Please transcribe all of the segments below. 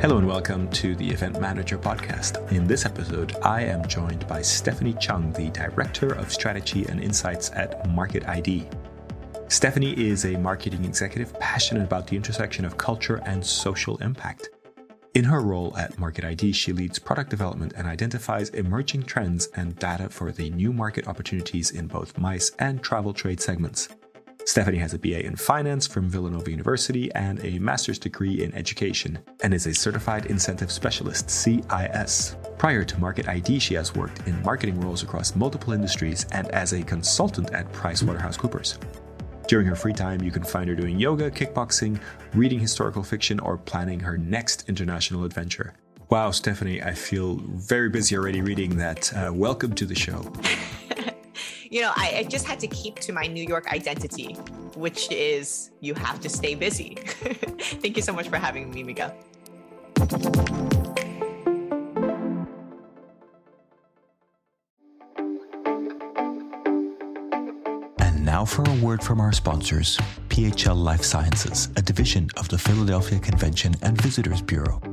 Hello and welcome to the Event Manager Podcast. In this episode, I am joined by Stephanie Cheung, the Director of Strategy and Insights at Market ID. Stephanie is a marketing executive passionate about the intersection of culture and social impact. In her role at Market ID, she leads product development and identifies emerging trends and data for the new market opportunities in both MICE and travel trade segments. Stephanie has a BA in finance from Villanova University and a master's degree in education, and is a certified incentive specialist, CIS. Prior to Market ID, she has worked in marketing roles across multiple industries and as a consultant at PricewaterhouseCoopers. During her free time, you can find her doing yoga, kickboxing, reading historical fiction, or planning her next international adventure. Wow, Stephanie, I feel very busy already reading that. Uh, welcome to the show. you know, I, I, just had to keep to my New York identity, which is you have to stay busy. Thank you so much for having me, Miguel. And now for a word from our sponsors. PHL Life Sciences, a division of the Philadelphia Convention and Visitors Bureau.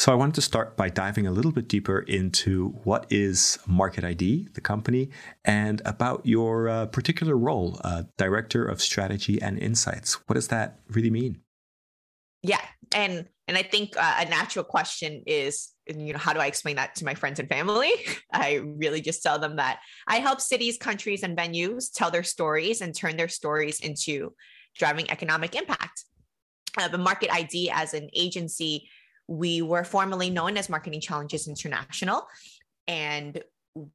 So, I wanted to start by diving a little bit deeper into what is Market ID, the company, and about your uh, particular role, uh, Director of Strategy and Insights. What does that really mean? Yeah, and and I think uh, a natural question is, you know, how do I explain that to my friends and family? I really just tell them that I help cities, countries, and venues tell their stories and turn their stories into driving economic impact. Uh, the Market ID as an agency, we were formerly known as Marketing Challenges International, and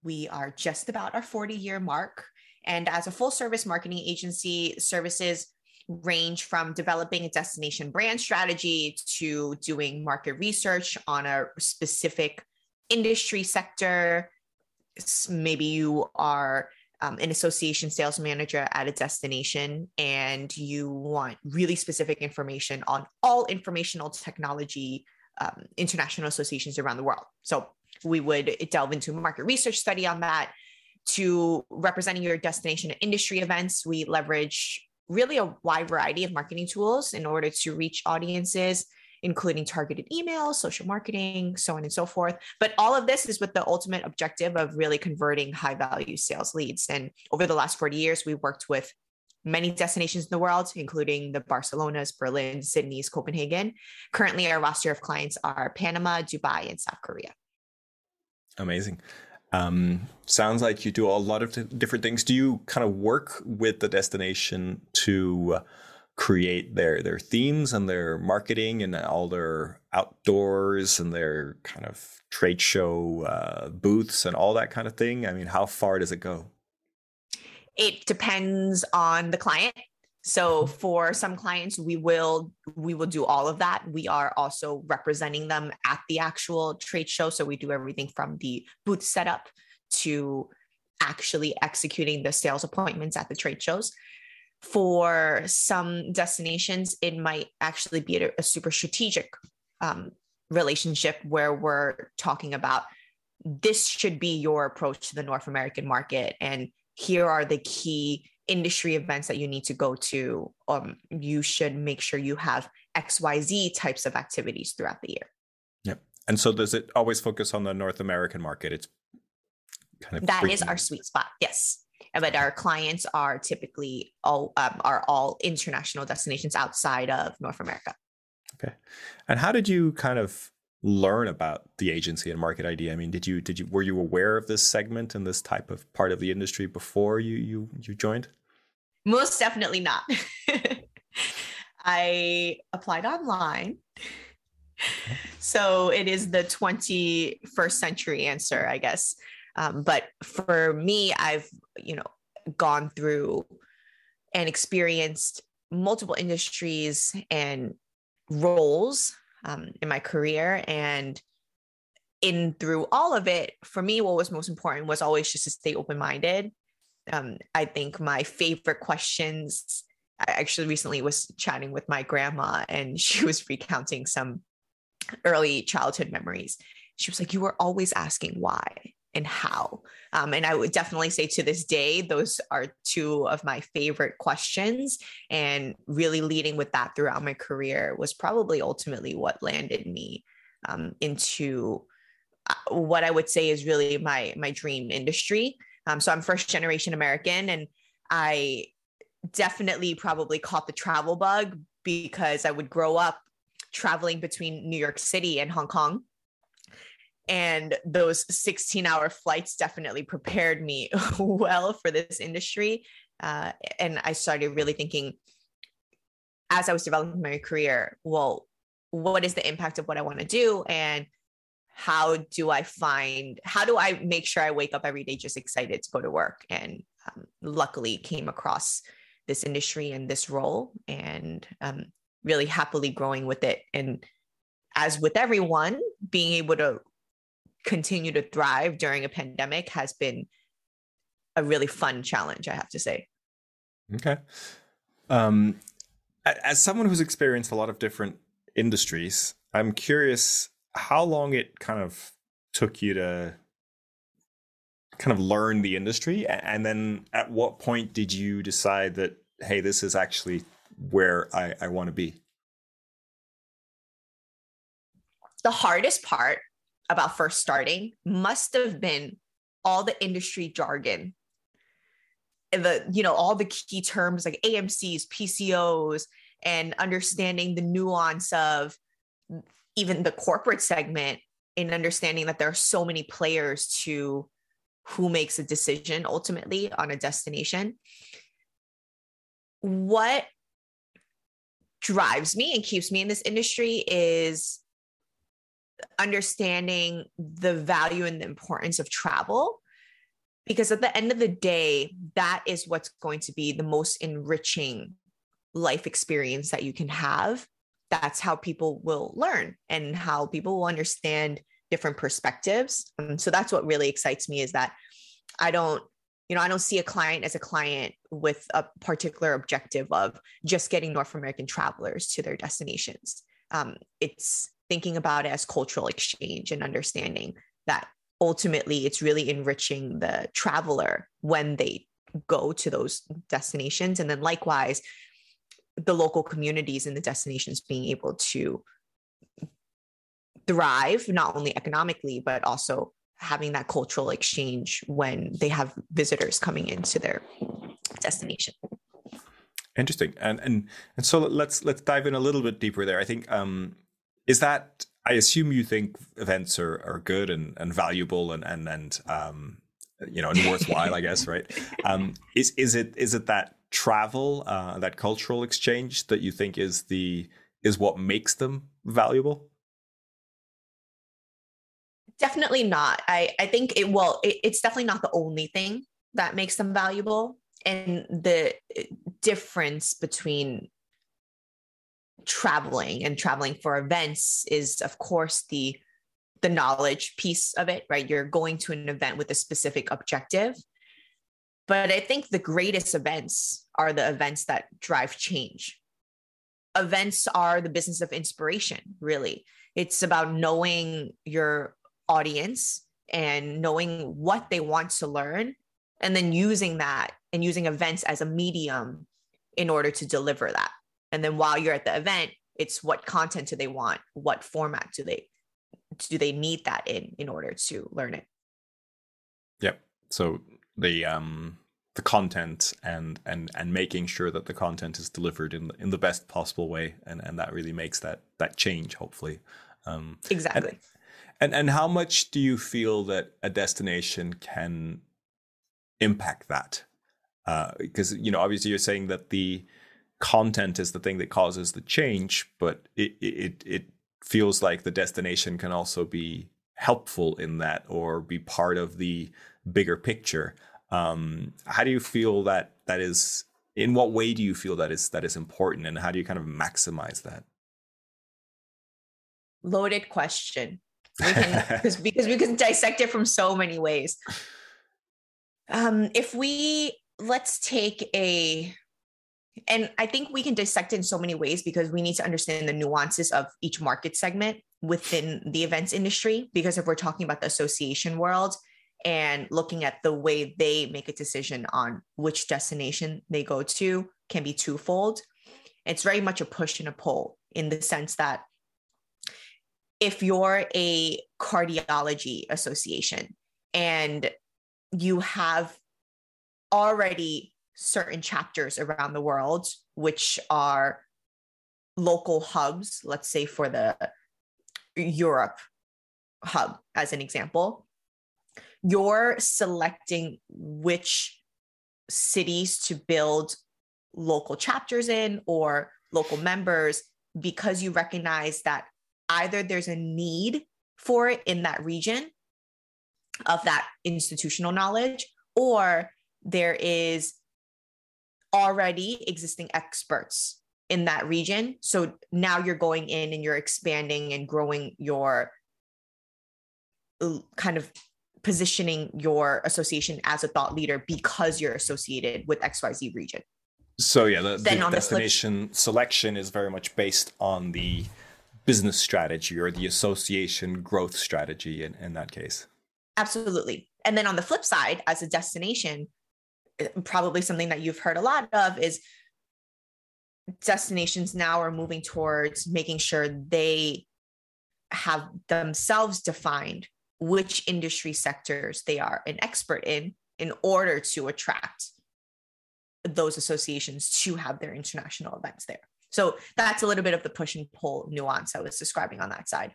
we are just about our 40 year mark. And as a full service marketing agency, services range from developing a destination brand strategy to doing market research on a specific industry sector. Maybe you are um, an association sales manager at a destination and you want really specific information on all informational technology um, international associations around the world. So we would delve into market research study on that. To representing your destination at industry events, we leverage really a wide variety of marketing tools in order to reach audiences, including targeted emails, social marketing, so on and so forth. But all of this is with the ultimate objective of really converting high value sales leads. And over the last 40 years, we've worked with many destinations in the world, including the Barcelonas, Berlin, Sydney's, Copenhagen. Currently, our roster of clients are Panama, Dubai, and South Korea. Amazing. Um, sounds like you do a lot of different things. Do you kind of work with the destination to create their their themes and their marketing and all their outdoors and their kind of trade show uh, booths and all that kind of thing? I mean, how far does it go? It depends on the client. So mm-hmm. for some clients, we will we will do all of that. We are also representing them at the actual trade show. So we do everything from the booth setup to actually executing the sales appointments at the trade shows. For some destinations, it might actually be a, a super strategic um, relationship where we're talking about this should be your approach to the North American market, and here are the key industry events that you need to go to, um, you should make sure you have XYZ types of activities throughout the year. Yep. And so does it always focus on the North American market? It's kind of that is our sweet spot. Yes. But our clients are typically all um, are all international destinations outside of North America. Okay. And how did you kind of learn about the agency and market ID? I mean, did you did you were you aware of this segment and this type of part of the industry before you you you joined? Most definitely not. I applied online. So it is the 21st century answer, I guess. Um, but for me, I've, you know, gone through and experienced multiple industries and roles um, in my career. And in through all of it for me what was most important was always just to stay open-minded. Um, i think my favorite questions i actually recently was chatting with my grandma and she was recounting some early childhood memories. She was like you were always asking why and how um, and i would definitely say to this day those are two of my favorite questions and really leading with that throughout my career was probably ultimately what landed me um, into uh, what I would say is really my my dream industry. Um, so I'm first generation American, and I definitely probably caught the travel bug because I would grow up traveling between New York City and Hong Kong. And those 16 hour flights definitely prepared me well for this industry. Uh, and I started really thinking as I was developing my career, well, what is the impact of what I want to do? And how do I find, how do I make sure I wake up every day just excited to go to work? And um, luckily came across this industry and this role and um, really happily growing with it. And as with everyone, being able to continue to thrive during a pandemic has been a really fun challenge, I have to say. Okay. Um, as someone who's experienced a lot of different industries, I'm curious how long it kind of took you to kind of learn the industry and then at what point did you decide that hey this is actually where i, I want to be the hardest part about first starting must have been all the industry jargon and the you know all the key terms like amcs pcos and understanding the nuance of even the corporate segment in understanding that there are so many players to who makes a decision ultimately on a destination. What drives me and keeps me in this industry is understanding the value and the importance of travel. Because at the end of the day, that is what's going to be the most enriching life experience that you can have that's how people will learn and how people will understand different perspectives. Um, so that's what really excites me is that I don't, you know, I don't see a client as a client with a particular objective of just getting North American travelers to their destinations. Um, it's thinking about it as cultural exchange and understanding that ultimately it's really enriching the traveler when they go to those destinations. And then likewise, the local communities and the destinations being able to thrive not only economically but also having that cultural exchange when they have visitors coming into their destination. Interesting. And and and so let's let's dive in a little bit deeper there. I think um is that i assume you think events are are good and and valuable and and and um you know and worthwhile i guess right um is is it is it that travel, uh, that cultural exchange that you think is the is what makes them valuable? Definitely not. I I think it well, it, it's definitely not the only thing that makes them valuable, and the uh, difference between traveling and traveling for events is of course the the knowledge piece of it right you're going to an event with a specific objective but I think the greatest events are the events that drive change. Events are the business of inspiration, really. It's about knowing your audience and knowing what they want to learn, and then using that and using events as a medium in order to deliver that. And then while you're at the event, it's what content do they want? What format do they do they need that in in order to learn it? Yep. So the um the content and and and making sure that the content is delivered in in the best possible way and and that really makes that that change hopefully um exactly and, and and how much do you feel that a destination can impact that uh because you know obviously you're saying that the content is the thing that causes the change but it it it feels like the destination can also be helpful in that or be part of the bigger picture. Um, how do you feel that that is in what way do you feel that is that is important and how do you kind of maximize that? Loaded question. Because because we can dissect it from so many ways. Um if we let's take a and i think we can dissect it in so many ways because we need to understand the nuances of each market segment within the events industry because if we're talking about the association world and looking at the way they make a decision on which destination they go to can be twofold. It's very much a push and a pull in the sense that if you're a cardiology association and you have already certain chapters around the world, which are local hubs, let's say for the Europe hub, as an example, you're selecting which cities to build local chapters in or local members because you recognize that either there's a need for it in that region of that institutional knowledge or there is already existing experts in that region so now you're going in and you're expanding and growing your kind of positioning your association as a thought leader because you're associated with XYZ region. So yeah, the, the destination the selection is very much based on the business strategy or the association growth strategy in, in that case. Absolutely. And then on the flip side, as a destination, probably something that you've heard a lot of is destinations now are moving towards making sure they have themselves defined which industry sectors they are an expert in in order to attract those associations to have their international events there. So that's a little bit of the push and pull nuance I was describing on that side.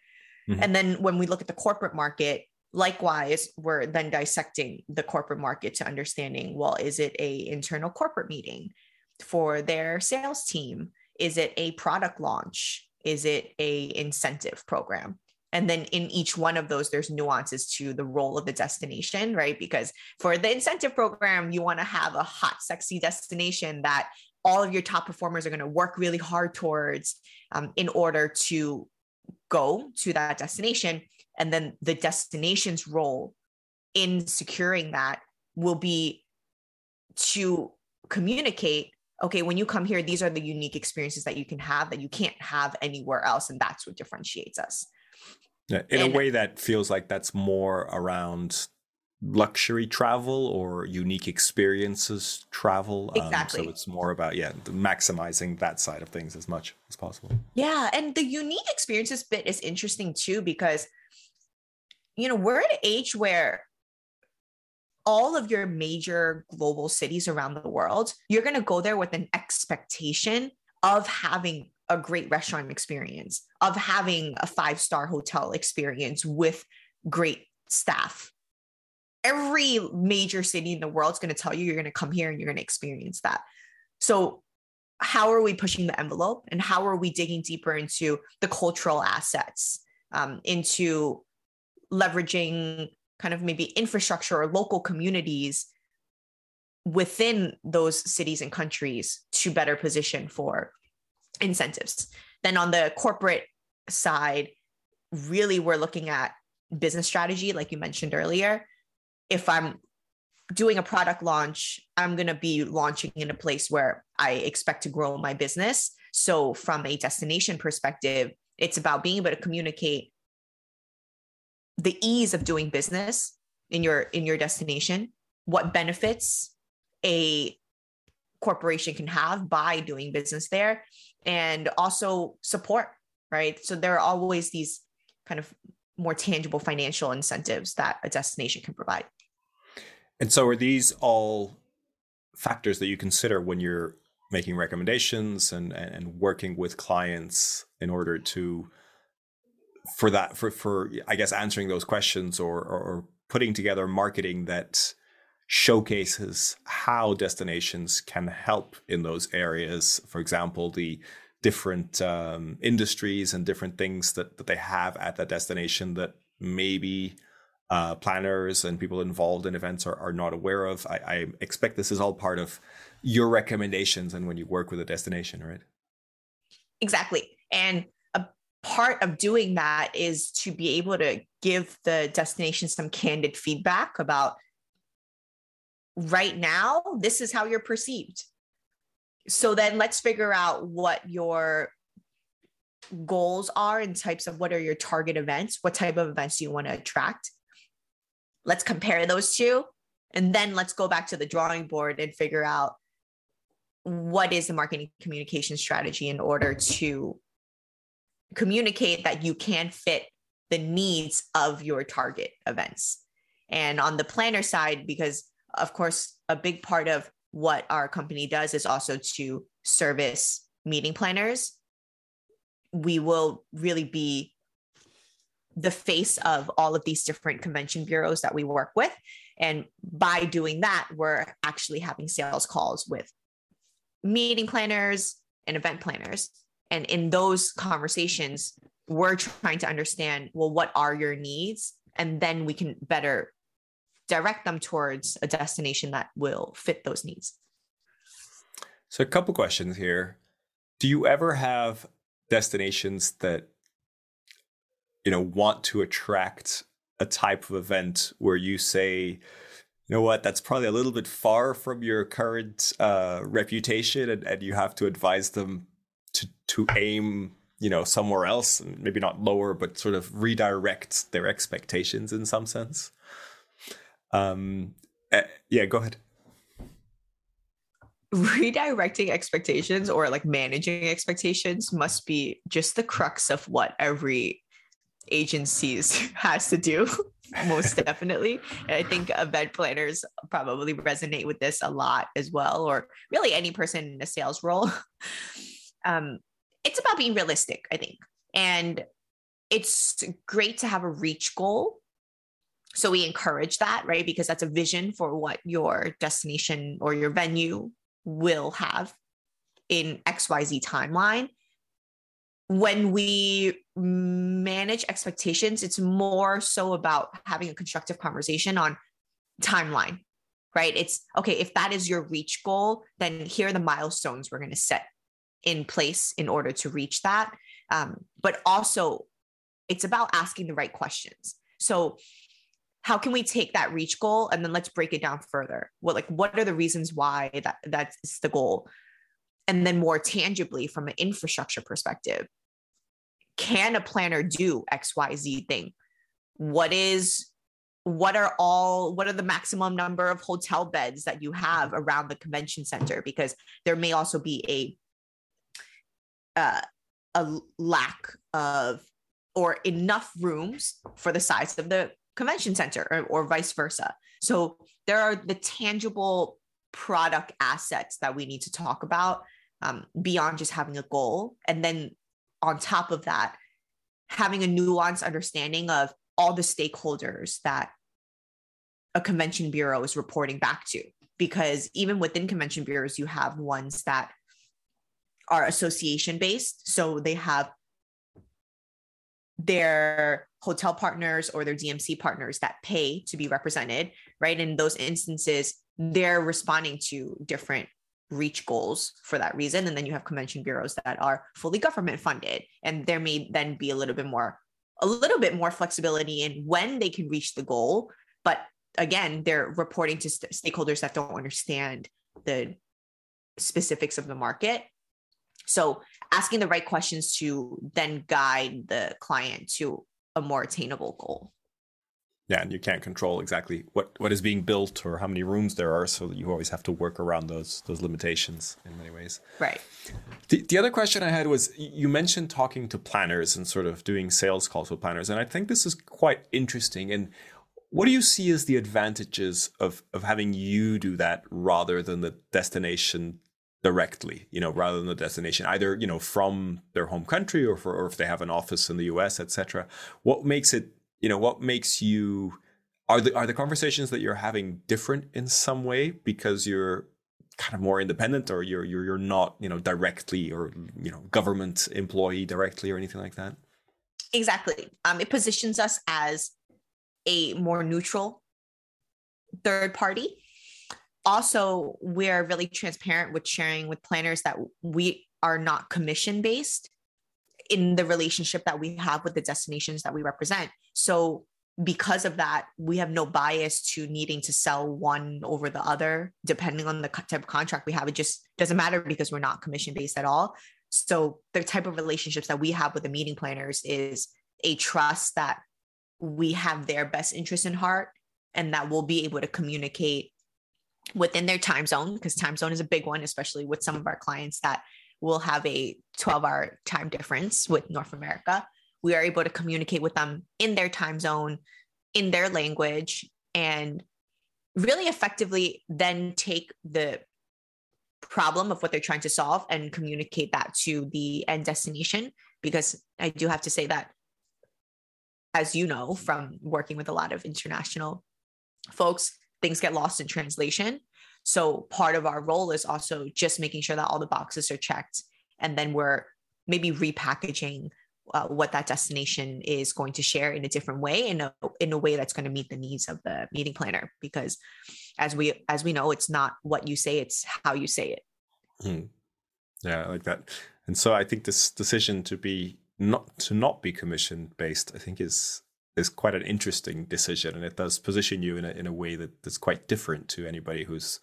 Mm-hmm. And then when we look at the corporate market, likewise, we're then dissecting the corporate market to understanding, well, is it a internal corporate meeting for their sales team? Is it a product launch? Is it a incentive program? and then in each one of those there's nuances to the role of the destination right because for the incentive program you want to have a hot sexy destination that all of your top performers are going to work really hard towards um, in order to go to that destination and then the destination's role in securing that will be to communicate okay when you come here these are the unique experiences that you can have that you can't have anywhere else and that's what differentiates us yeah, in and, a way that feels like that's more around luxury travel or unique experiences travel. Exactly. Um, so it's more about yeah, maximizing that side of things as much as possible. Yeah, and the unique experiences bit is interesting too because you know we're at an age where all of your major global cities around the world, you're going to go there with an expectation of having a great restaurant experience, of having a five star hotel experience with great staff. Every major city in the world is going to tell you you're going to come here and you're going to experience that. So, how are we pushing the envelope and how are we digging deeper into the cultural assets, um, into leveraging kind of maybe infrastructure or local communities within those cities and countries to better position for incentives. Then on the corporate side, really we're looking at business strategy, like you mentioned earlier. If I'm doing a product launch, I'm going to be launching in a place where I expect to grow my business. So, from a destination perspective, it's about being able to communicate the ease of doing business in your in your destination, what benefits a corporation can have by doing business there, and also support, right? So there are always these kind of more tangible financial incentives that a destination can provide. And so are these all factors that you consider when you're making recommendations and and working with clients in order to for that for for I guess answering those questions or or, or putting together marketing that showcases how destinations can help in those areas. For example, the different um, industries and different things that, that they have at that destination that maybe uh, planners and people involved in events are, are not aware of. I, I, expect this is all part of your recommendations and when you work with a destination, right? Exactly. And part of doing that is to be able to give the destination some candid feedback about right now, this is how you're perceived. So then let's figure out what your goals are and types of what are your target events, what type of events you want to attract. Let's compare those two. And then let's go back to the drawing board and figure out what is the marketing communication strategy in order to communicate that you can fit the needs of your target events. And on the planner side, because of course, a big part of what our company does is also to service meeting planners. We will really be the face of all of these different convention bureaus that we work with. And by doing that, we're actually having sales calls with meeting planners and event planners. And in those conversations, we're trying to understand well, what are your needs? And then we can better direct them towards a destination that will fit those needs. So, a couple questions here. Do you ever have destinations that you know want to attract a type of event where you say, you know what, that's probably a little bit far from your current uh, reputation, and, and you have to advise them to to aim, you know, somewhere else, and maybe not lower, but sort of redirect their expectations in some sense. Um, uh, yeah, go ahead. Redirecting expectations or like managing expectations must be just the crux of what every agencies has to do most definitely and i think event planners probably resonate with this a lot as well or really any person in a sales role um, it's about being realistic i think and it's great to have a reach goal so we encourage that, right? Because that's a vision for what your destination or your venue will have in XYZ timeline. When we manage expectations, it's more so about having a constructive conversation on timeline, right? It's okay, if that is your reach goal, then here are the milestones we're going to set in place in order to reach that. Um, but also, it's about asking the right questions. So, how can we take that reach goal? And then let's break it down further. What like what are the reasons why that that's the goal? And then more tangibly from an infrastructure perspective can a planner do xyz thing? What is what are all what are the maximum number of hotel beds that you have around the convention center? Because there may also be a uh, a lack of or enough rooms for the size of the convention center or, or vice versa. So there are the tangible product assets that we need to talk about um, beyond just having a goal. And then on top of that, having a nuanced understanding of all the stakeholders that a convention bureau is reporting back to. Because even within convention bureaus, you have ones that are association based. So they have their hotel partners or their DMC partners that pay to be represented, right? In those instances, they're responding to different reach goals for that reason. And then you have convention bureaus that are fully government funded. And there may then be a little bit more, a little bit more flexibility in when they can reach the goal. But again, they're reporting to st- stakeholders that don't understand the specifics of the market. So asking the right questions to then guide the client to a more attainable goal. Yeah, and you can't control exactly what, what is being built or how many rooms there are, so you always have to work around those those limitations in many ways. Right. The the other question I had was you mentioned talking to planners and sort of doing sales calls with planners, and I think this is quite interesting. And what do you see as the advantages of of having you do that rather than the destination directly, you know, rather than the destination, either you know from their home country or for or if they have an office in the U.S., etc. What makes it, you know, what makes you are the are the conversations that you're having different in some way because you're kind of more independent or you're you're you're not you know directly or you know government employee directly or anything like that. Exactly. Um, it positions us as a more neutral third party also, we're really transparent with sharing with planners that we are not commission based in the relationship that we have with the destinations that we represent. So because of that, we have no bias to needing to sell one over the other, depending on the type of contract we have. It just doesn't matter because we're not commission based at all. So the type of relationships that we have with the meeting planners is a trust that we have their best interest in heart and that we'll be able to communicate within their time zone because time zone is a big one, especially with some of our clients that will have a 12 hour time difference with North America we are able to communicate with them in their time zone, in their language, and really effectively then take the problem of what they're trying to solve and communicate that to the end destination. Because I do have to say that, as you know, from working with a lot of international folks, things get lost in translation. So part of our role is also just making sure that all the boxes are checked. And then we're maybe repackaging uh, what that destination is going to share in a different way in a in a way that's going to meet the needs of the meeting planner because as we as we know it's not what you say it's how you say it hmm. yeah I like that and so i think this decision to be not to not be commission based i think is is quite an interesting decision and it does position you in a, in a way that, that's quite different to anybody who's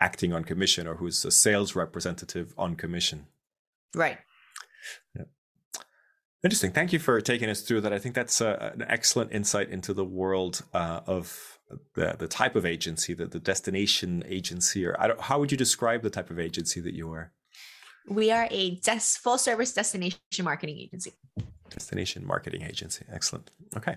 acting on commission or who's a sales representative on commission right yeah. Interesting. Thank you for taking us through that. I think that's a, an excellent insight into the world uh, of the, the type of agency, the, the destination agency, or how would you describe the type of agency that you are? We are a des- full service destination marketing agency. Destination marketing agency. Excellent. Okay.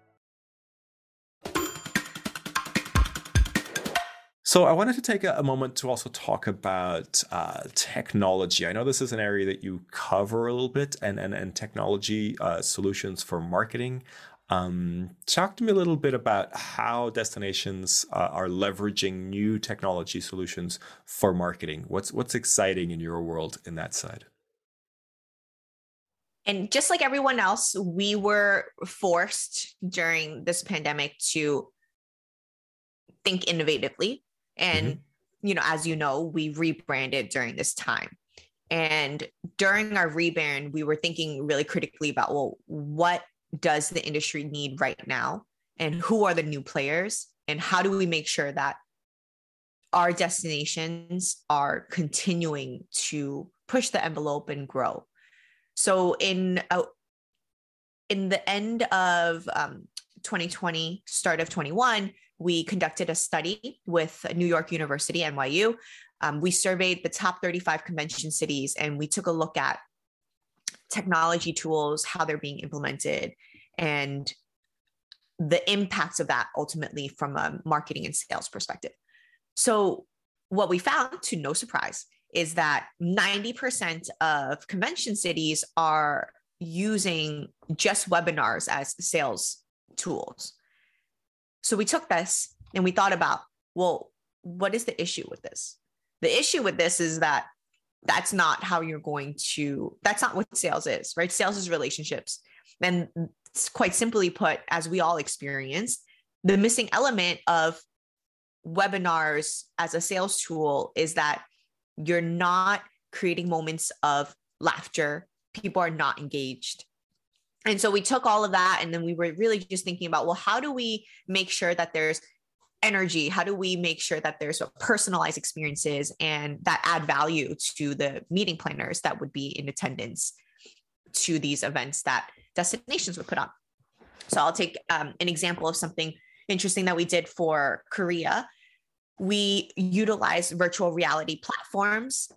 So I wanted to take a, a moment to also talk about uh, technology. I know this is an area that you cover a little bit, and and, and technology uh, solutions for marketing. Um, talk to me a little bit about how destinations uh, are leveraging new technology solutions for marketing. What's what's exciting in your world in that side? And just like everyone else, we were forced during this pandemic to think innovatively and, mm-hmm. you know, as you know, we rebranded during this time. And during our rebrand, we were thinking really critically about, well, what does the industry need right now? And who are the new players? And how do we make sure that our destinations are continuing to push the envelope and grow? So in uh, in the end of um, 2020, start of 21, we conducted a study with New York University, NYU. Um, we surveyed the top 35 convention cities and we took a look at technology tools, how they're being implemented, and the impacts of that ultimately from a marketing and sales perspective. So, what we found, to no surprise, is that 90% of convention cities are using just webinars as sales tools. So we took this and we thought about, well, what is the issue with this? The issue with this is that that's not how you're going to, that's not what sales is, right? Sales is relationships. And quite simply put, as we all experienced, the missing element of webinars as a sales tool is that you're not creating moments of laughter. People are not engaged and so we took all of that and then we were really just thinking about well how do we make sure that there's energy? How do we make sure that there's personalized experiences and that add value to the meeting planners that would be in attendance to these events that destinations would put on so i'll take um, an example of something interesting that we did for korea. We utilized virtual reality platforms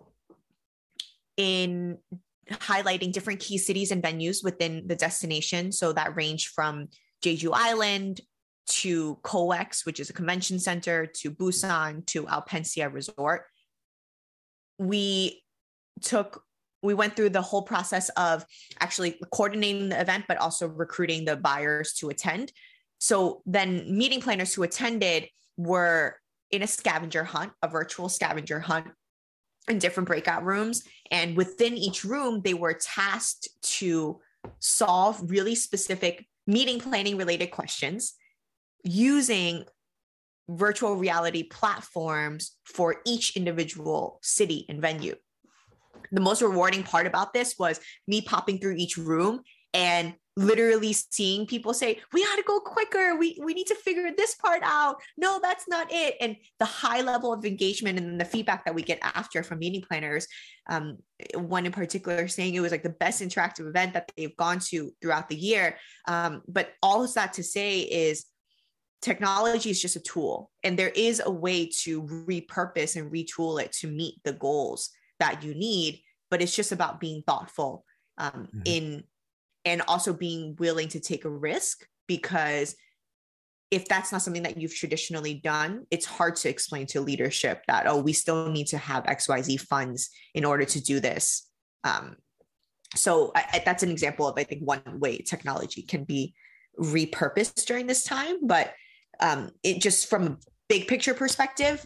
in highlighting different key cities and venues within the destination. So that range from Jeju Island to COEX, which is a convention center, to Busan, to Alpensia Resort. We took we went through the whole process of actually coordinating the event, but also recruiting the buyers to attend. So then meeting planners who attended were in a scavenger hunt, a virtual scavenger hunt in different breakout rooms. And within each room, they were tasked to solve really specific meeting planning related questions using virtual reality platforms for each individual city and venue. The most rewarding part about this was me popping through each room and literally seeing people say we got to go quicker. We we need to figure this part out. No that's not it. And the high level of engagement and the feedback that we get after from meeting planners um, one in particular saying it was like the best interactive event that they've gone to throughout the year. Um, but all of that to say is technology is just a tool and there is a way to repurpose and retool it to meet the goals that you need but it's just about being thoughtful um, mm-hmm. in and also being willing to take a risk because if that's not something that you've traditionally done, it's hard to explain to leadership that, oh, we still need to have XYZ funds in order to do this. Um, so I, that's an example of, I think, one way technology can be repurposed during this time. But um, it just from a big picture perspective,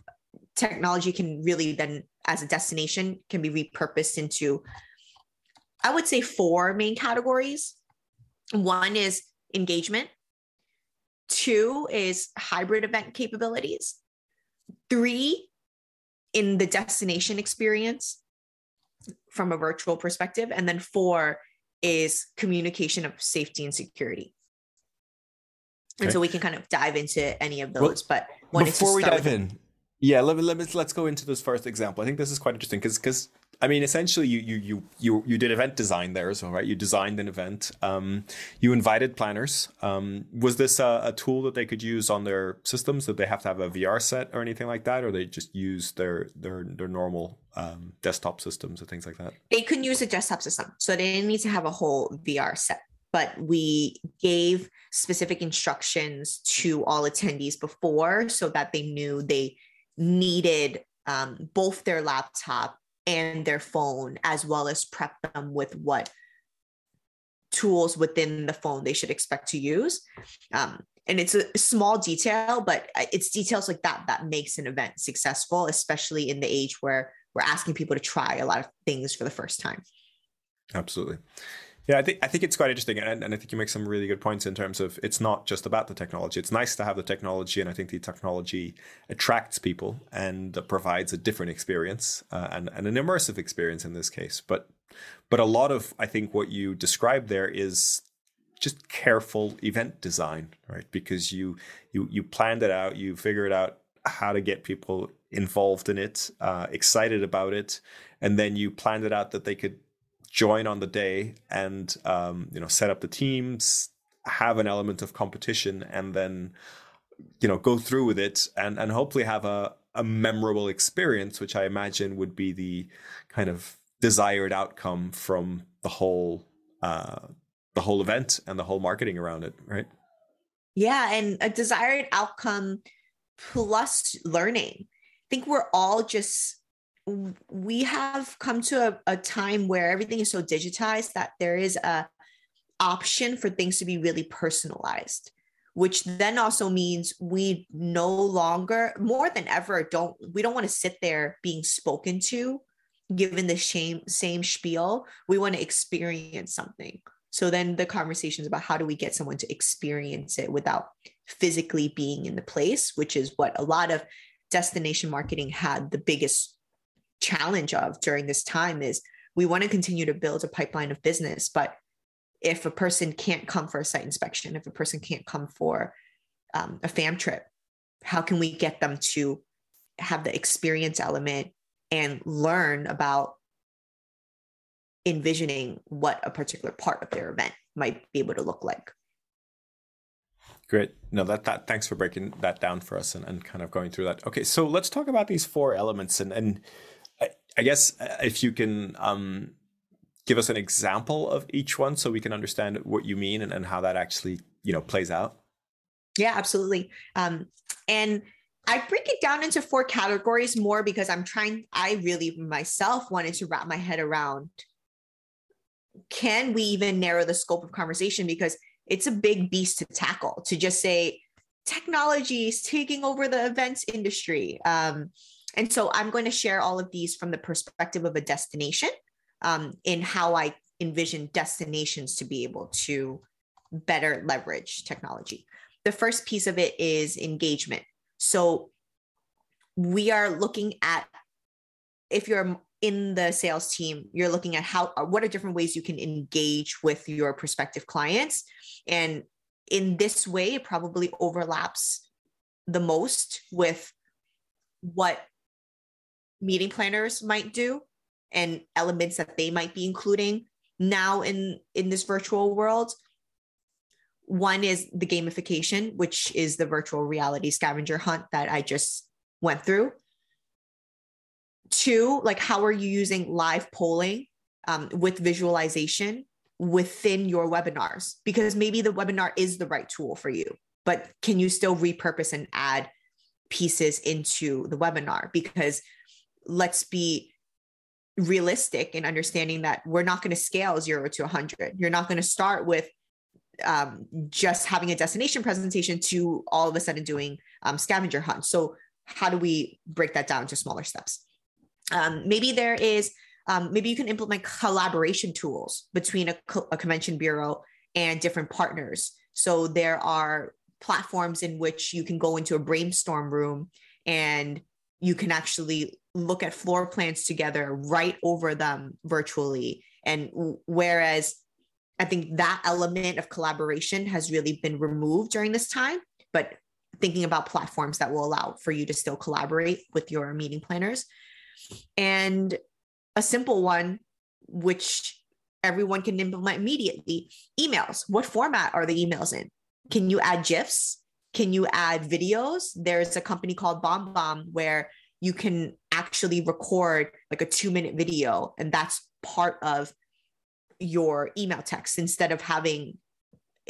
technology can really then, as a destination, can be repurposed into I would say four main categories. One is engagement, two is hybrid event capabilities, three in the destination experience from a virtual perspective, and then four is communication of safety and security. Okay. And so we can kind of dive into any of those, well, but before we dive in, yeah, let, let, us let's go into this first example. I think this is quite interesting because because I mean, essentially, you you you you you did event design there as well, right? You designed an event. Um, you invited planners. Um, was this a, a, tool that they could use on their systems? Did they have to have a VR set or anything like that, or they just use their their their normal um, desktop systems or things like that? They couldn't use a desktop system, so they didn't need to have a whole VR set. But we gave specific instructions to all attendees before, so that they knew they needed um, both their laptop and their phone, as well as prep them with what tools within the phone they should expect to use. Um, and it's a small detail, but uh, it's details like that that makes an event successful, especially in the age where we're asking people to try a lot of things for the first time. Absolutely. Yeah, I think I think it's quite interesting, and, and I think you make some really good points in terms of it's not just about the technology. It's nice to have the technology, and I think the technology attracts people and provides a different experience uh, and, and an immersive experience in this case. But but a lot of I think what you described there is just careful event design, right? Because you you you planned it out, you figured out how to get people involved in it, uh, excited about it, and then you planned it out that they could join on the day and um, you know set up the teams, have an element of competition, and then you know go through with it and and hopefully have a a memorable experience, which I imagine would be the kind of desired outcome from the whole uh, the whole event and the whole marketing around it, right? Yeah, and a desired outcome plus learning. I think we're all just we have come to a, a time where everything is so digitized that there is a option for things to be really personalized which then also means we no longer more than ever don't we don't want to sit there being spoken to given the same same spiel. We want to experience something. So then the conversations about how do we get someone to experience it without physically being in the place which is what a lot of destination marketing had the biggest challenge of during this time is we want to continue to build a pipeline of business but if a person can't come for a site inspection if a person can't come for um, a fam trip how can we get them to have the experience element and learn about envisioning what a particular part of their event might be able to look like Great. No, that, that thanks for breaking that down for us and, and kind of going through that. Okay, so let's talk about these four elements and and I guess uh, if you can um, give us an example of each one so we can understand what you mean and, and how that actually you know plays out. Yeah, absolutely. Um, and I break it down into four categories more because I'm trying, I really myself wanted to wrap my head around can we even narrow the scope of conversation? Because it's a big beast to tackle to just say technology is taking over the events industry. Um, and so I'm going to share all of these from the perspective of a destination um, in how I envision destinations to be able to better leverage technology. The first piece of it is engagement. So we are looking at if you're in the sales team, you're looking at how what are different ways you can engage with your prospective clients. And in this way, it probably overlaps the most with what meeting planners might do and elements that they might be including now in in this virtual world. One is the gamification which is the virtual reality scavenger hunt that i just went through. Two like how are you using live polling um, with visualization within your webinars? Because maybe the webinar is the right tool for you but can you still repurpose and add pieces into the webinar? Because let's be realistic in understanding that we're not going to scale zero to 100. You're not going to start with um, just having a destination presentation to all of a sudden doing um, scavenger hunt. So, how do we break that down to smaller steps? Um, maybe there is, um, maybe you can implement collaboration tools between a, co- a convention bureau and different partners. So, there are platforms in which you can go into a brainstorm room and you can actually look at floor plans together, right over them virtually. And whereas I think that element of collaboration has really been removed during this time, but thinking about platforms that will allow for you to still collaborate with your meeting planners. And a simple one, which everyone can implement immediately emails. What format are the emails in? Can you add GIFs? Can you add videos? There's a company called BombBomb where you can actually record like a two minute video, and that's part of your email text instead of having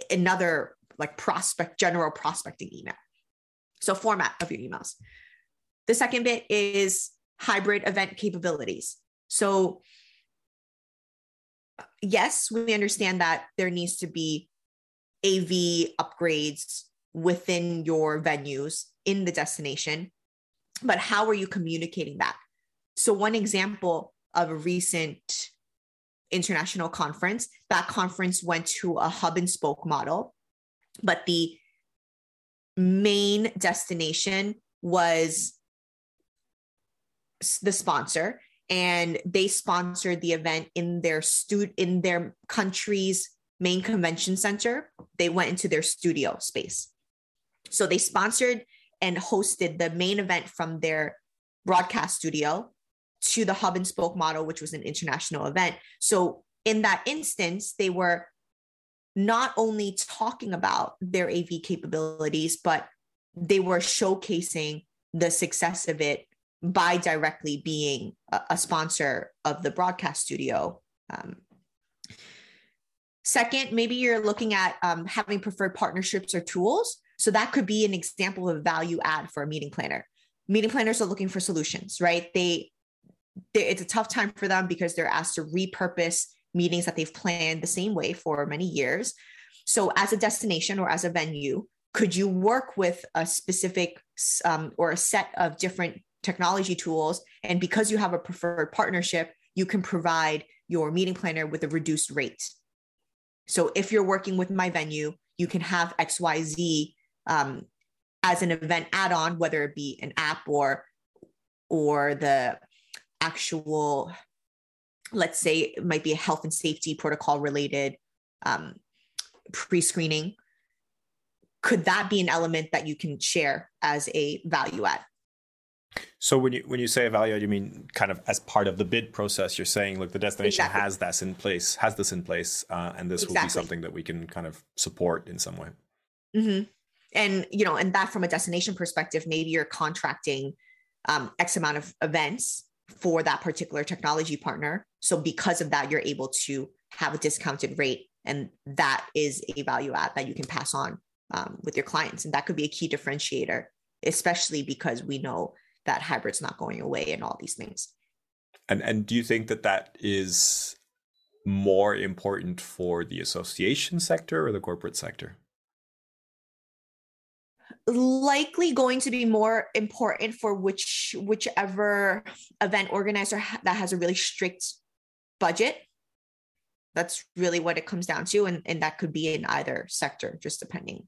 another like prospect, general prospecting email. So, format of your emails. The second bit is hybrid event capabilities. So, yes, we understand that there needs to be AV upgrades within your venues in the destination, but how are you communicating that? So, one example of a recent international conference, that conference went to a hub and spoke model, but the main destination was the sponsor and they sponsored the event in their stu- in their country's main convention center they went into their studio space so they sponsored and hosted the main event from their broadcast studio to the hub and spoke model, which was an international event. So in that instance, they were not only talking about their AV capabilities, but they were showcasing the success of it by directly being a, sponsor of the broadcast studio. Um, second, maybe you're looking at um, having preferred partnerships or tools. So that could be an example of a value add for a meeting planner. Meeting planners are looking for solutions, right? They, they it's a tough time for them because they're asked to repurpose meetings that they've planned the same way for many years. So as a destination or as a venue, could you work with a specific um, or a set of different technology tools? And because you have a preferred partnership, you can provide your meeting planner with a reduced rate. So if you're working with my venue, you can have XYZ um, as an event add-on, whether it be an app or or the actual, let's say it might be a health and safety protocol related um, pre-screening. Could that be an element that you can share as a value add? So when you when you say a value add, you mean kind of as part of the bid process. You're saying, look, the destination exactly. has this in place, has this in place, uh, and this exactly. will be something that we can kind of support in some way. Mm-hmm and you know and that from a destination perspective maybe you're contracting um, x amount of events for that particular technology partner. So because of that you're able to have a discounted rate and that is a value add that you can pass on um, with your clients. And that could be a key differentiator especially because we know that hybrid's not going away and all these things. And and do you think that that is more important for the association sector or the corporate sector likely going to be more important for which whichever event organizer that has a really strict budget. That's really what it comes down to and, and that could be in either sector just depending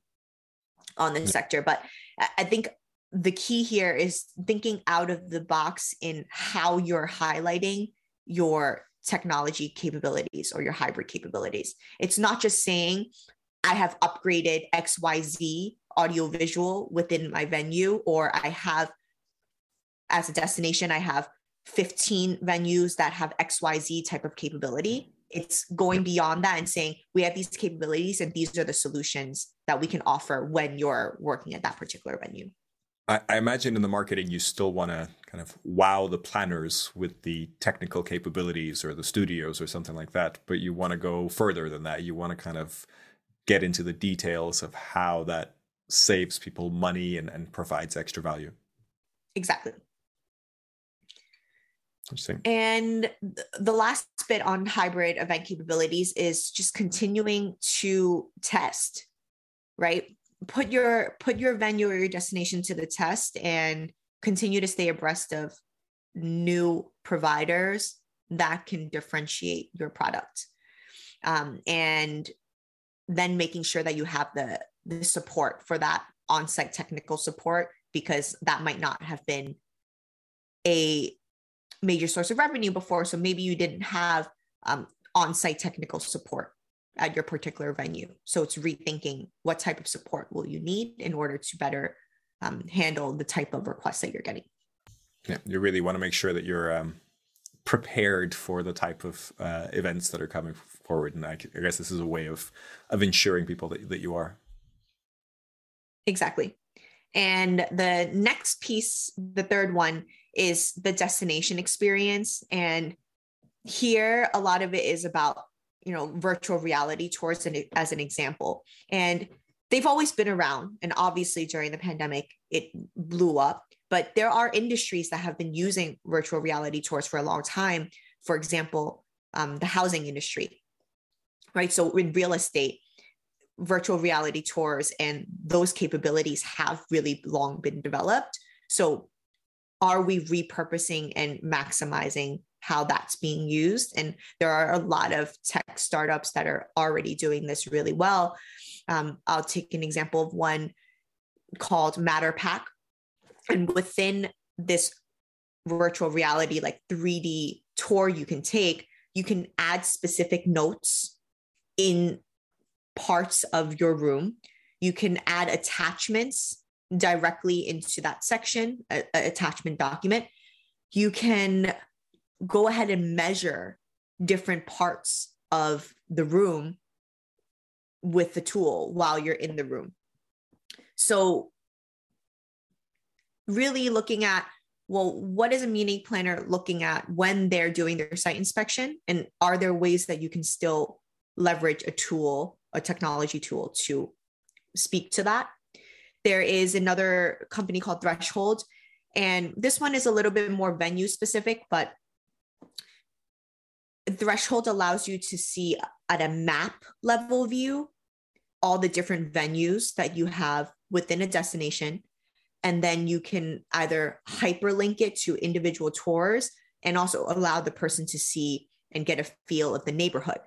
on the sector. But i think the key here is thinking out of the box in how you're highlighting your technology capabilities or your hybrid capabilities. It's not just saying i have upgraded xyz audio visual within my venue or i have as a destination i have 15 venues that have xyz type of capability. It's going beyond that and saying we have these capabilities and these are the solutions that we can offer when you're working at that particular venue. I, I imagine in the marketing you still want to kind of wow the planners with the technical capabilities or the studios or something like that but you want to go further than that. You want to kind of get into the details of how that saves people money and, and provides extra value. Exactly. Interesting. And the last bit on hybrid event capabilities is just continuing to test, right? Put your put your venue or your destination to the test and continue to stay abreast of new providers that can differentiate your product. Um, and then making sure that you have the the support for that on-site technical support because that might not have been a major source of revenue before. So maybe you didn't have um, on-site technical support at your particular venue. So it's rethinking what type of support will you need in order to better um, handle the type of requests that you're getting. Yeah you really want to make sure that you're um, prepared for the type of uh, events that are coming forward. And I, I guess this is a way of of ensuring people that, that you are Exactly. And the next piece, the third one, is the destination experience. And here, a lot of it is about, you know, virtual reality tours as an example. And they've always been around. And obviously, during the pandemic, it blew up. But there are industries that have been using virtual reality tours for a long time. For example, um, the housing industry, right? So in real estate, virtual reality tours and those capabilities have really long been developed. So, are we repurposing and maximizing how that's being used? And there are a lot of tech startups that are already doing this really well. Um, I'll take an example of one called Matterport. And within this virtual reality, like 3D tour you can take, you can add specific notes in parts of your room. You can add attachments directly into that section, a, a attachment document. You can go ahead and measure different parts of the room with the tool while you're in the room. So, really looking at well, what is a meeting planner looking at when they're doing their site inspection? And are there ways that you can still leverage a tool a technology tool to speak to that. There is another company called Threshold, and this one is a little bit more venue specific, but Threshold allows you to see at a map level view all the different venues that you have within a destination. And then you can either hyperlink it to individual tours and also allow the person to see and get a feel of the neighborhood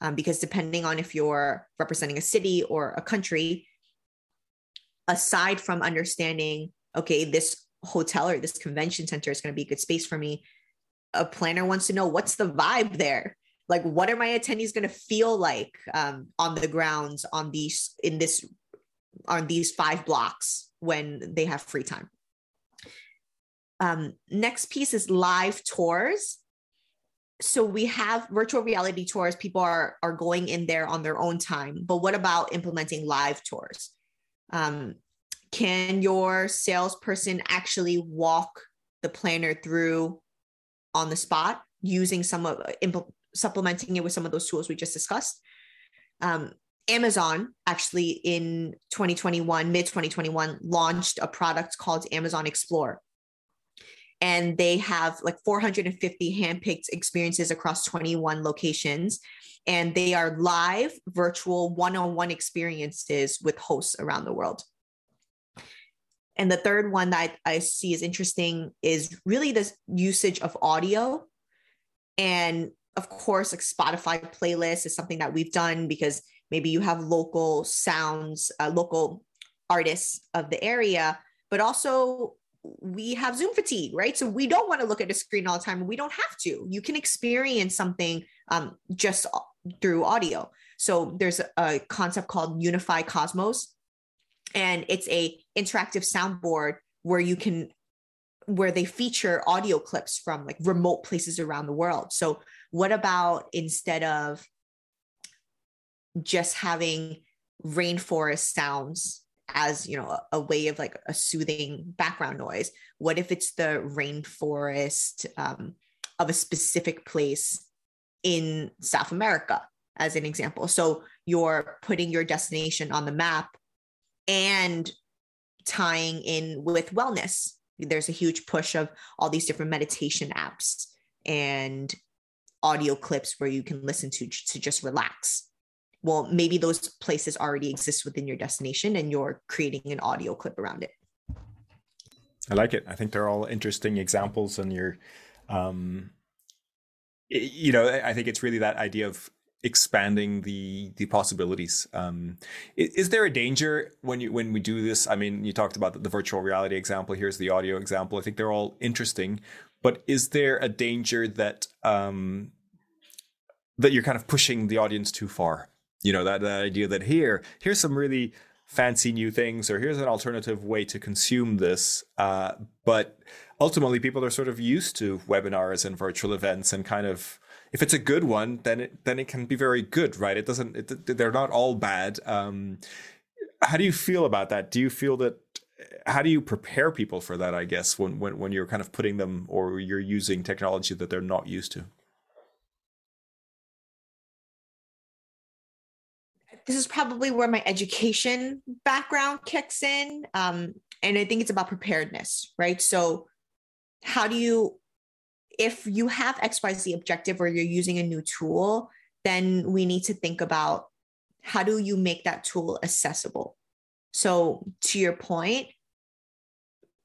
um, because depending on if you're representing a city or a country, aside from understanding, okay, this hotel or this convention center is going to be a good space for me, a planner wants to know what's the vibe there. Like, what are my attendees going to feel like um, on the grounds on these in this on these five blocks when they have free time? Um, next piece is live tours so we have virtual reality tours. People are are going in there on their own time. But what about implementing live tours? Um, can your salesperson actually walk the planner through on the spot using some of supplementing it with some of those tools we just discussed? Um, Amazon actually in 2021, mid 2021, launched a product called Amazon Explore. And they have like 450 handpicked experiences across 21 locations. And they are live, virtual, one on one experiences with hosts around the world. And the third one that I see is interesting is really the usage of audio. And of course, like Spotify playlist is something that we've done because maybe you have local sounds, uh, local artists of the area, but also we have Zoom fatigue, right? So we don't want to look at a screen all the time. We don't have to. You can experience something um, just through audio. So there's a concept called Unify Cosmos, and it's a interactive soundboard where you can where they feature audio clips from like remote places around the world. So what about instead of just having rainforest sounds as you know a, way of like a soothing background noise? What if it's the rainforest um, of a specific place in south america as an example? So you're putting your destination on the map and tying in with wellness. There's a huge push of all these different meditation apps and audio clips where you can listen to to just relax well, maybe those places already exist within your destination and you're creating an audio clip around it. I like it. I think they're all interesting examples and you're, um, you know, I think it's really that idea of expanding the the possibilities. Um, is, there a danger when you when we do this? I mean, you talked about the, the virtual reality example. Here's the audio example. I think they're all interesting, but is there a danger that um, that you're kind of pushing the audience too far? You know that, that idea that here here's some really fancy new things or here's an alternative way to consume this uh, but ultimately people are sort of used to webinars and virtual events and kind of if it's a good one then it then it can be very good right? It doesn't it, they're not all bad um, how do you feel about that? Do you feel that how do you prepare people for that i guess when, when when you're kind of putting them or you're using technology that they're not used to this is probably where my education background kicks in. Um, and I think it's about preparedness, right? So, how do you, if you have XYZ objective or you're using a new tool, then we need to think about how do you make that tool accessible? So, to your point,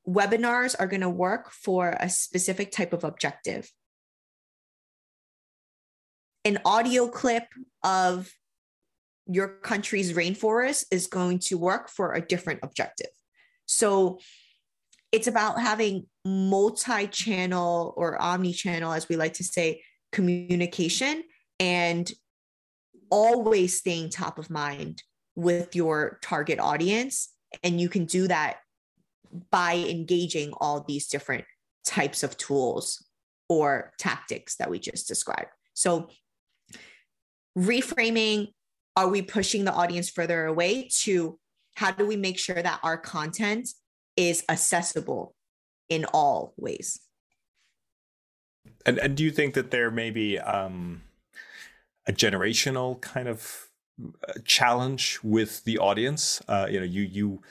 webinars are going to work for a specific type of objective. An audio clip of your country's rainforest is going to work for a different objective. So it's about having multi channel or omni channel, as we like to say, communication and always staying top of mind with your target audience. And you can do that by engaging all these different types of tools or tactics that we just described. So, reframing are we pushing the audience further away to how do we make sure that our content is accessible in all ways? And and do you think that there may be um, a generational kind of uh, challenge with the audience? Uh, you know you you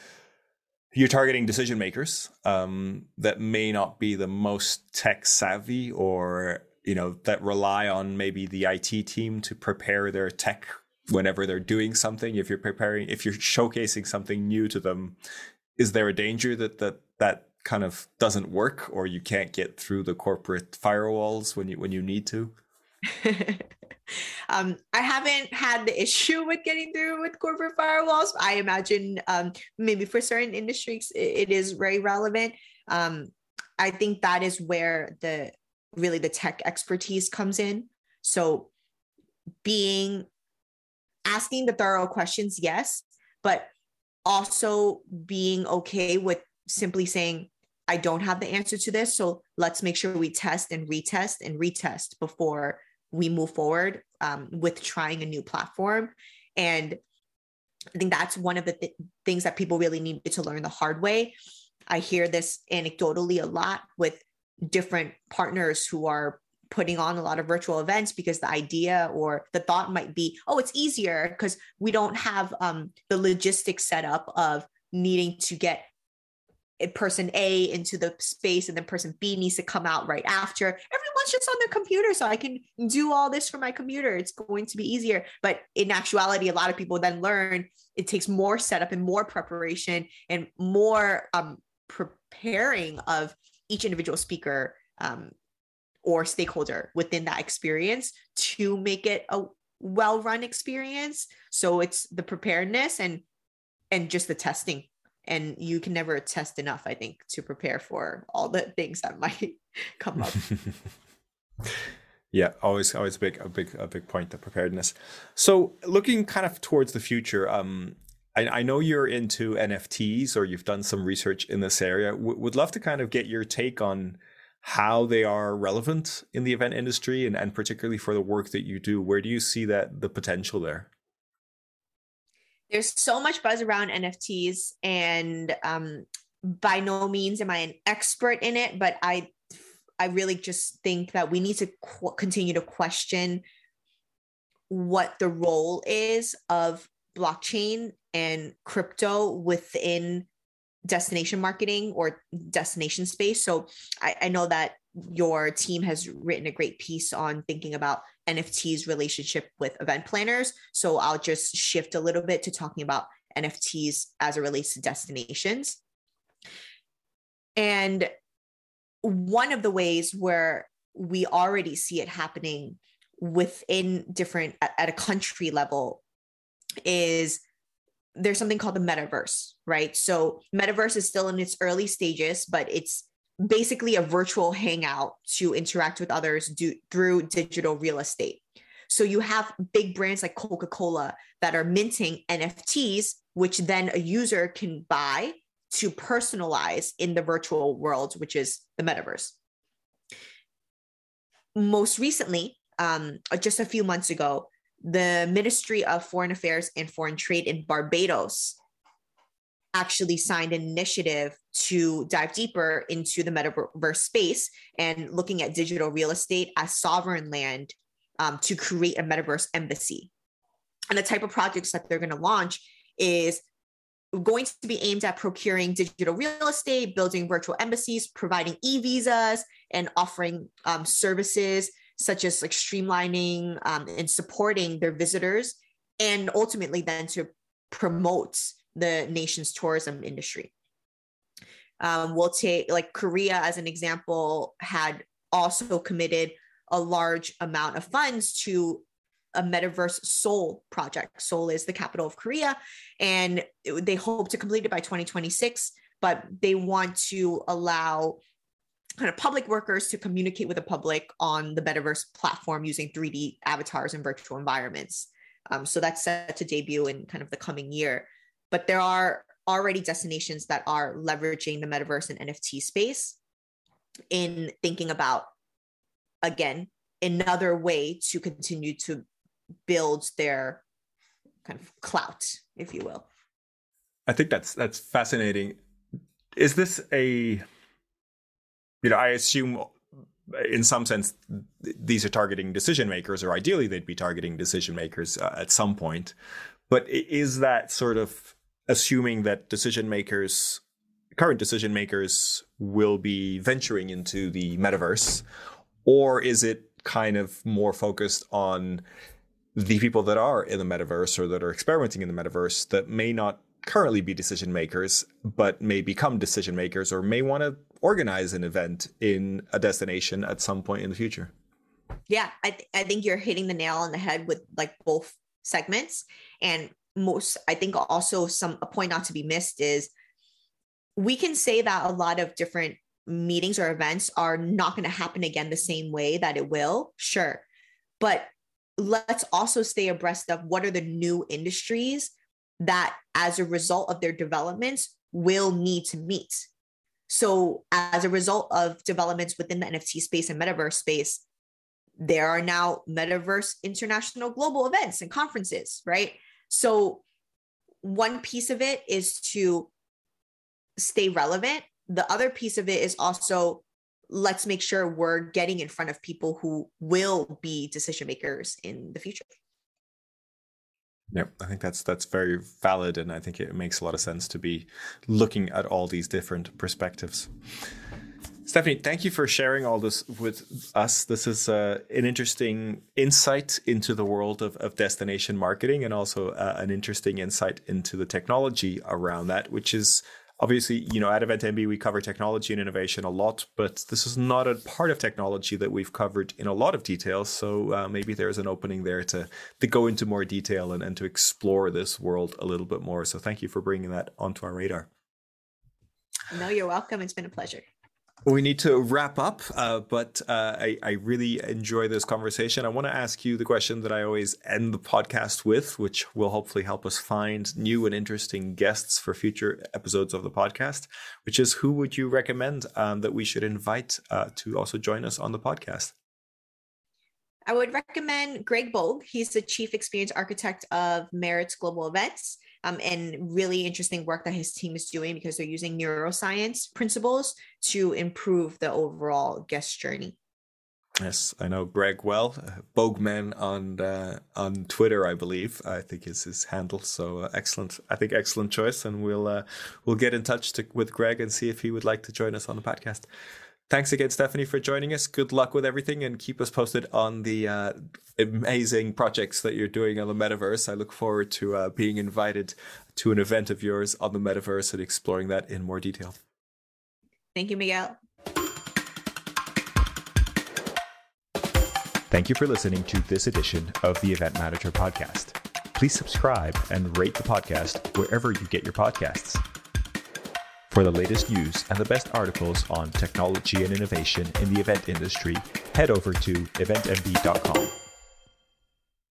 you're targeting decision makers um, that may not be the most tech savvy or you know that rely on maybe the IT team to prepare their tech whenever they're doing something if you're preparing if you're showcasing something new to them is there a danger that that that kind of doesn't work or you can't get through the corporate firewalls when you when you need to um, I haven't had the issue with getting through with corporate firewalls. I imagine um, maybe for certain industries it, it is very relevant. Um, I think that is where the really the tech expertise comes in. So being asking the thorough questions, yes, but also being okay with simply saying, I don't have the answer to this. So let's make sure we test and retest and retest before we move forward um, with trying a new platform. And I think that's one of the th- things that people really need to learn the hard way. I hear this anecdotally a lot with different partners who are putting on a lot of virtual events because the idea or the thought might be, oh, it's easier because we don't have um, the logistics set up of needing to get person A into the space and then person B needs to come out right after. Everyone's just on their computer, so I can do all this from my computer. It's going to be easier. But in actuality, a lot of people then learn it takes more setup and more preparation and more um, preparing of each individual speaker um, or stakeholder within that experience to make it a well-run experience. So it's the preparedness and and just the testing. And you can never test enough i think to prepare for all the things that might come up. Yeah always always a big a big a big point the preparedness. So looking kind of towards the future um I, I know you're into nfts or you've done some research in this area. W- would love to kind of get your take on how they are relevant in the event industry and, and particularly for the work that you do where do you see that the potential there? There's so much buzz around NFTs, and um, by no means am I an expert in it, but I I really just think that we need to qu- continue to question what the role is of blockchain and crypto within destination marketing or destination space. So I, I know that your team has written a great piece on thinking about NFT's relationship with event planners. So I'll just shift a little bit to talking about NFTs as it relates to destinations. And one of the ways where we already see it happening within different at a country level is there's something called the metaverse, right? So metaverse is still in its early stages, but it's basically a virtual hangout to interact with others do, through digital real estate. So you have big brands like Coca Cola that are minting NFTs, which then a user can buy to personalize in the virtual world, which is the metaverse. Most recently, um, just a few months ago, the Ministry of Foreign Affairs and Foreign Trade in Barbados actually signed an initiative to dive deeper into the metaverse space and looking at digital real estate as sovereign land um, to create a metaverse embassy. And the type of projects that they're going to launch is going to be aimed at procuring digital real estate, building virtual embassies, providing e visas, and offering um, services such as like streamlining um, and supporting their visitors, and ultimately then to promote the nation's tourism industry. Um, we'll take like Korea as an example, had also committed a large amount of funds to a metaverse Seoul project. Seoul is the capital of Korea, and they hope to complete it by 2026. But they want to allow kind of public workers to communicate with the public on the metaverse platform using 3D avatars and virtual environments. Um, so that's set to debut in kind of the coming year but there are already destinations that are leveraging the metaverse and NFT space in thinking about, again, another way to continue to build their kind of clout, if you will. I think that's that's fascinating. Is this a you know, I assume in some sense these are targeting decision makers or ideally they'd be targeting decision makers uh, at some point. But is that sort of assuming that decision makers, current decision makers, will be venturing into the metaverse, or is it kind of more focused on the people that are in the metaverse or that are experimenting in the metaverse that may not currently be decision makers, but may become decision makers or may want to organize an event in a destination at some point in the future? Yeah, I, th- I think you're hitting the nail on the head with like both segments. And most i think also some a point not to be missed is we can say that a lot of different meetings or events are not going to happen again the same way that it will sure but let's also stay abreast of what are the new industries that as a result of their developments will need to meet so as a result of developments within the nft space and metaverse space there are now metaverse international global events and conferences right so, one piece of it is to stay relevant. The other piece of it is also let's make sure we're getting in front of people who will be decision makers in the future. Yeah, I think that's that's very valid, and I think it makes a lot of sense to be looking at all these different perspectives. Stephanie, thank you for sharing all this with us. This is uh, an interesting insight into the world of, of destination marketing and also uh, an interesting insight into the technology around that, which is obviously, you know, at Event MB, we cover technology and innovation a lot, but this is not a part of technology that we've covered in a lot of detail. So uh, maybe there's an opening there to, to go into more detail and, and to explore this world a little bit more. So thank you for bringing that onto our radar. No, you're welcome. It's been a pleasure. We need to wrap up, uh, but uh, I, I, really enjoy this conversation. I want to ask you the question that I always end the podcast with, which will hopefully help us find new and interesting guests for future episodes of the podcast, which is who would you recommend um, that we should invite uh, to also join us on the podcast? I would recommend Greg Bogue. He's the chief experience architect of Maritz Global Events um, and really interesting work that his team is doing because they're using neuroscience principles to improve the overall guest journey. Yes, I know Greg well. Uh, Bogman on uh, on Twitter, I believe. I think is his handle. So uh, excellent. I think excellent choice, and we'll uh, we'll get in touch to, with Greg and see if he would like to join us on the podcast. Thanks again, Stephanie, for joining us. Good luck with everything and keep us posted on the uh, amazing projects that you're doing on the metaverse. I look forward to uh, being invited to an event of yours on the metaverse and exploring that in more detail. Thank you, Miguel. Thank you for listening to this edition of the Event Manager Podcast. Please subscribe and rate the podcast wherever you get your podcasts. For the latest news and the best articles on technology and innovation in the event industry, head over to eventmb.com.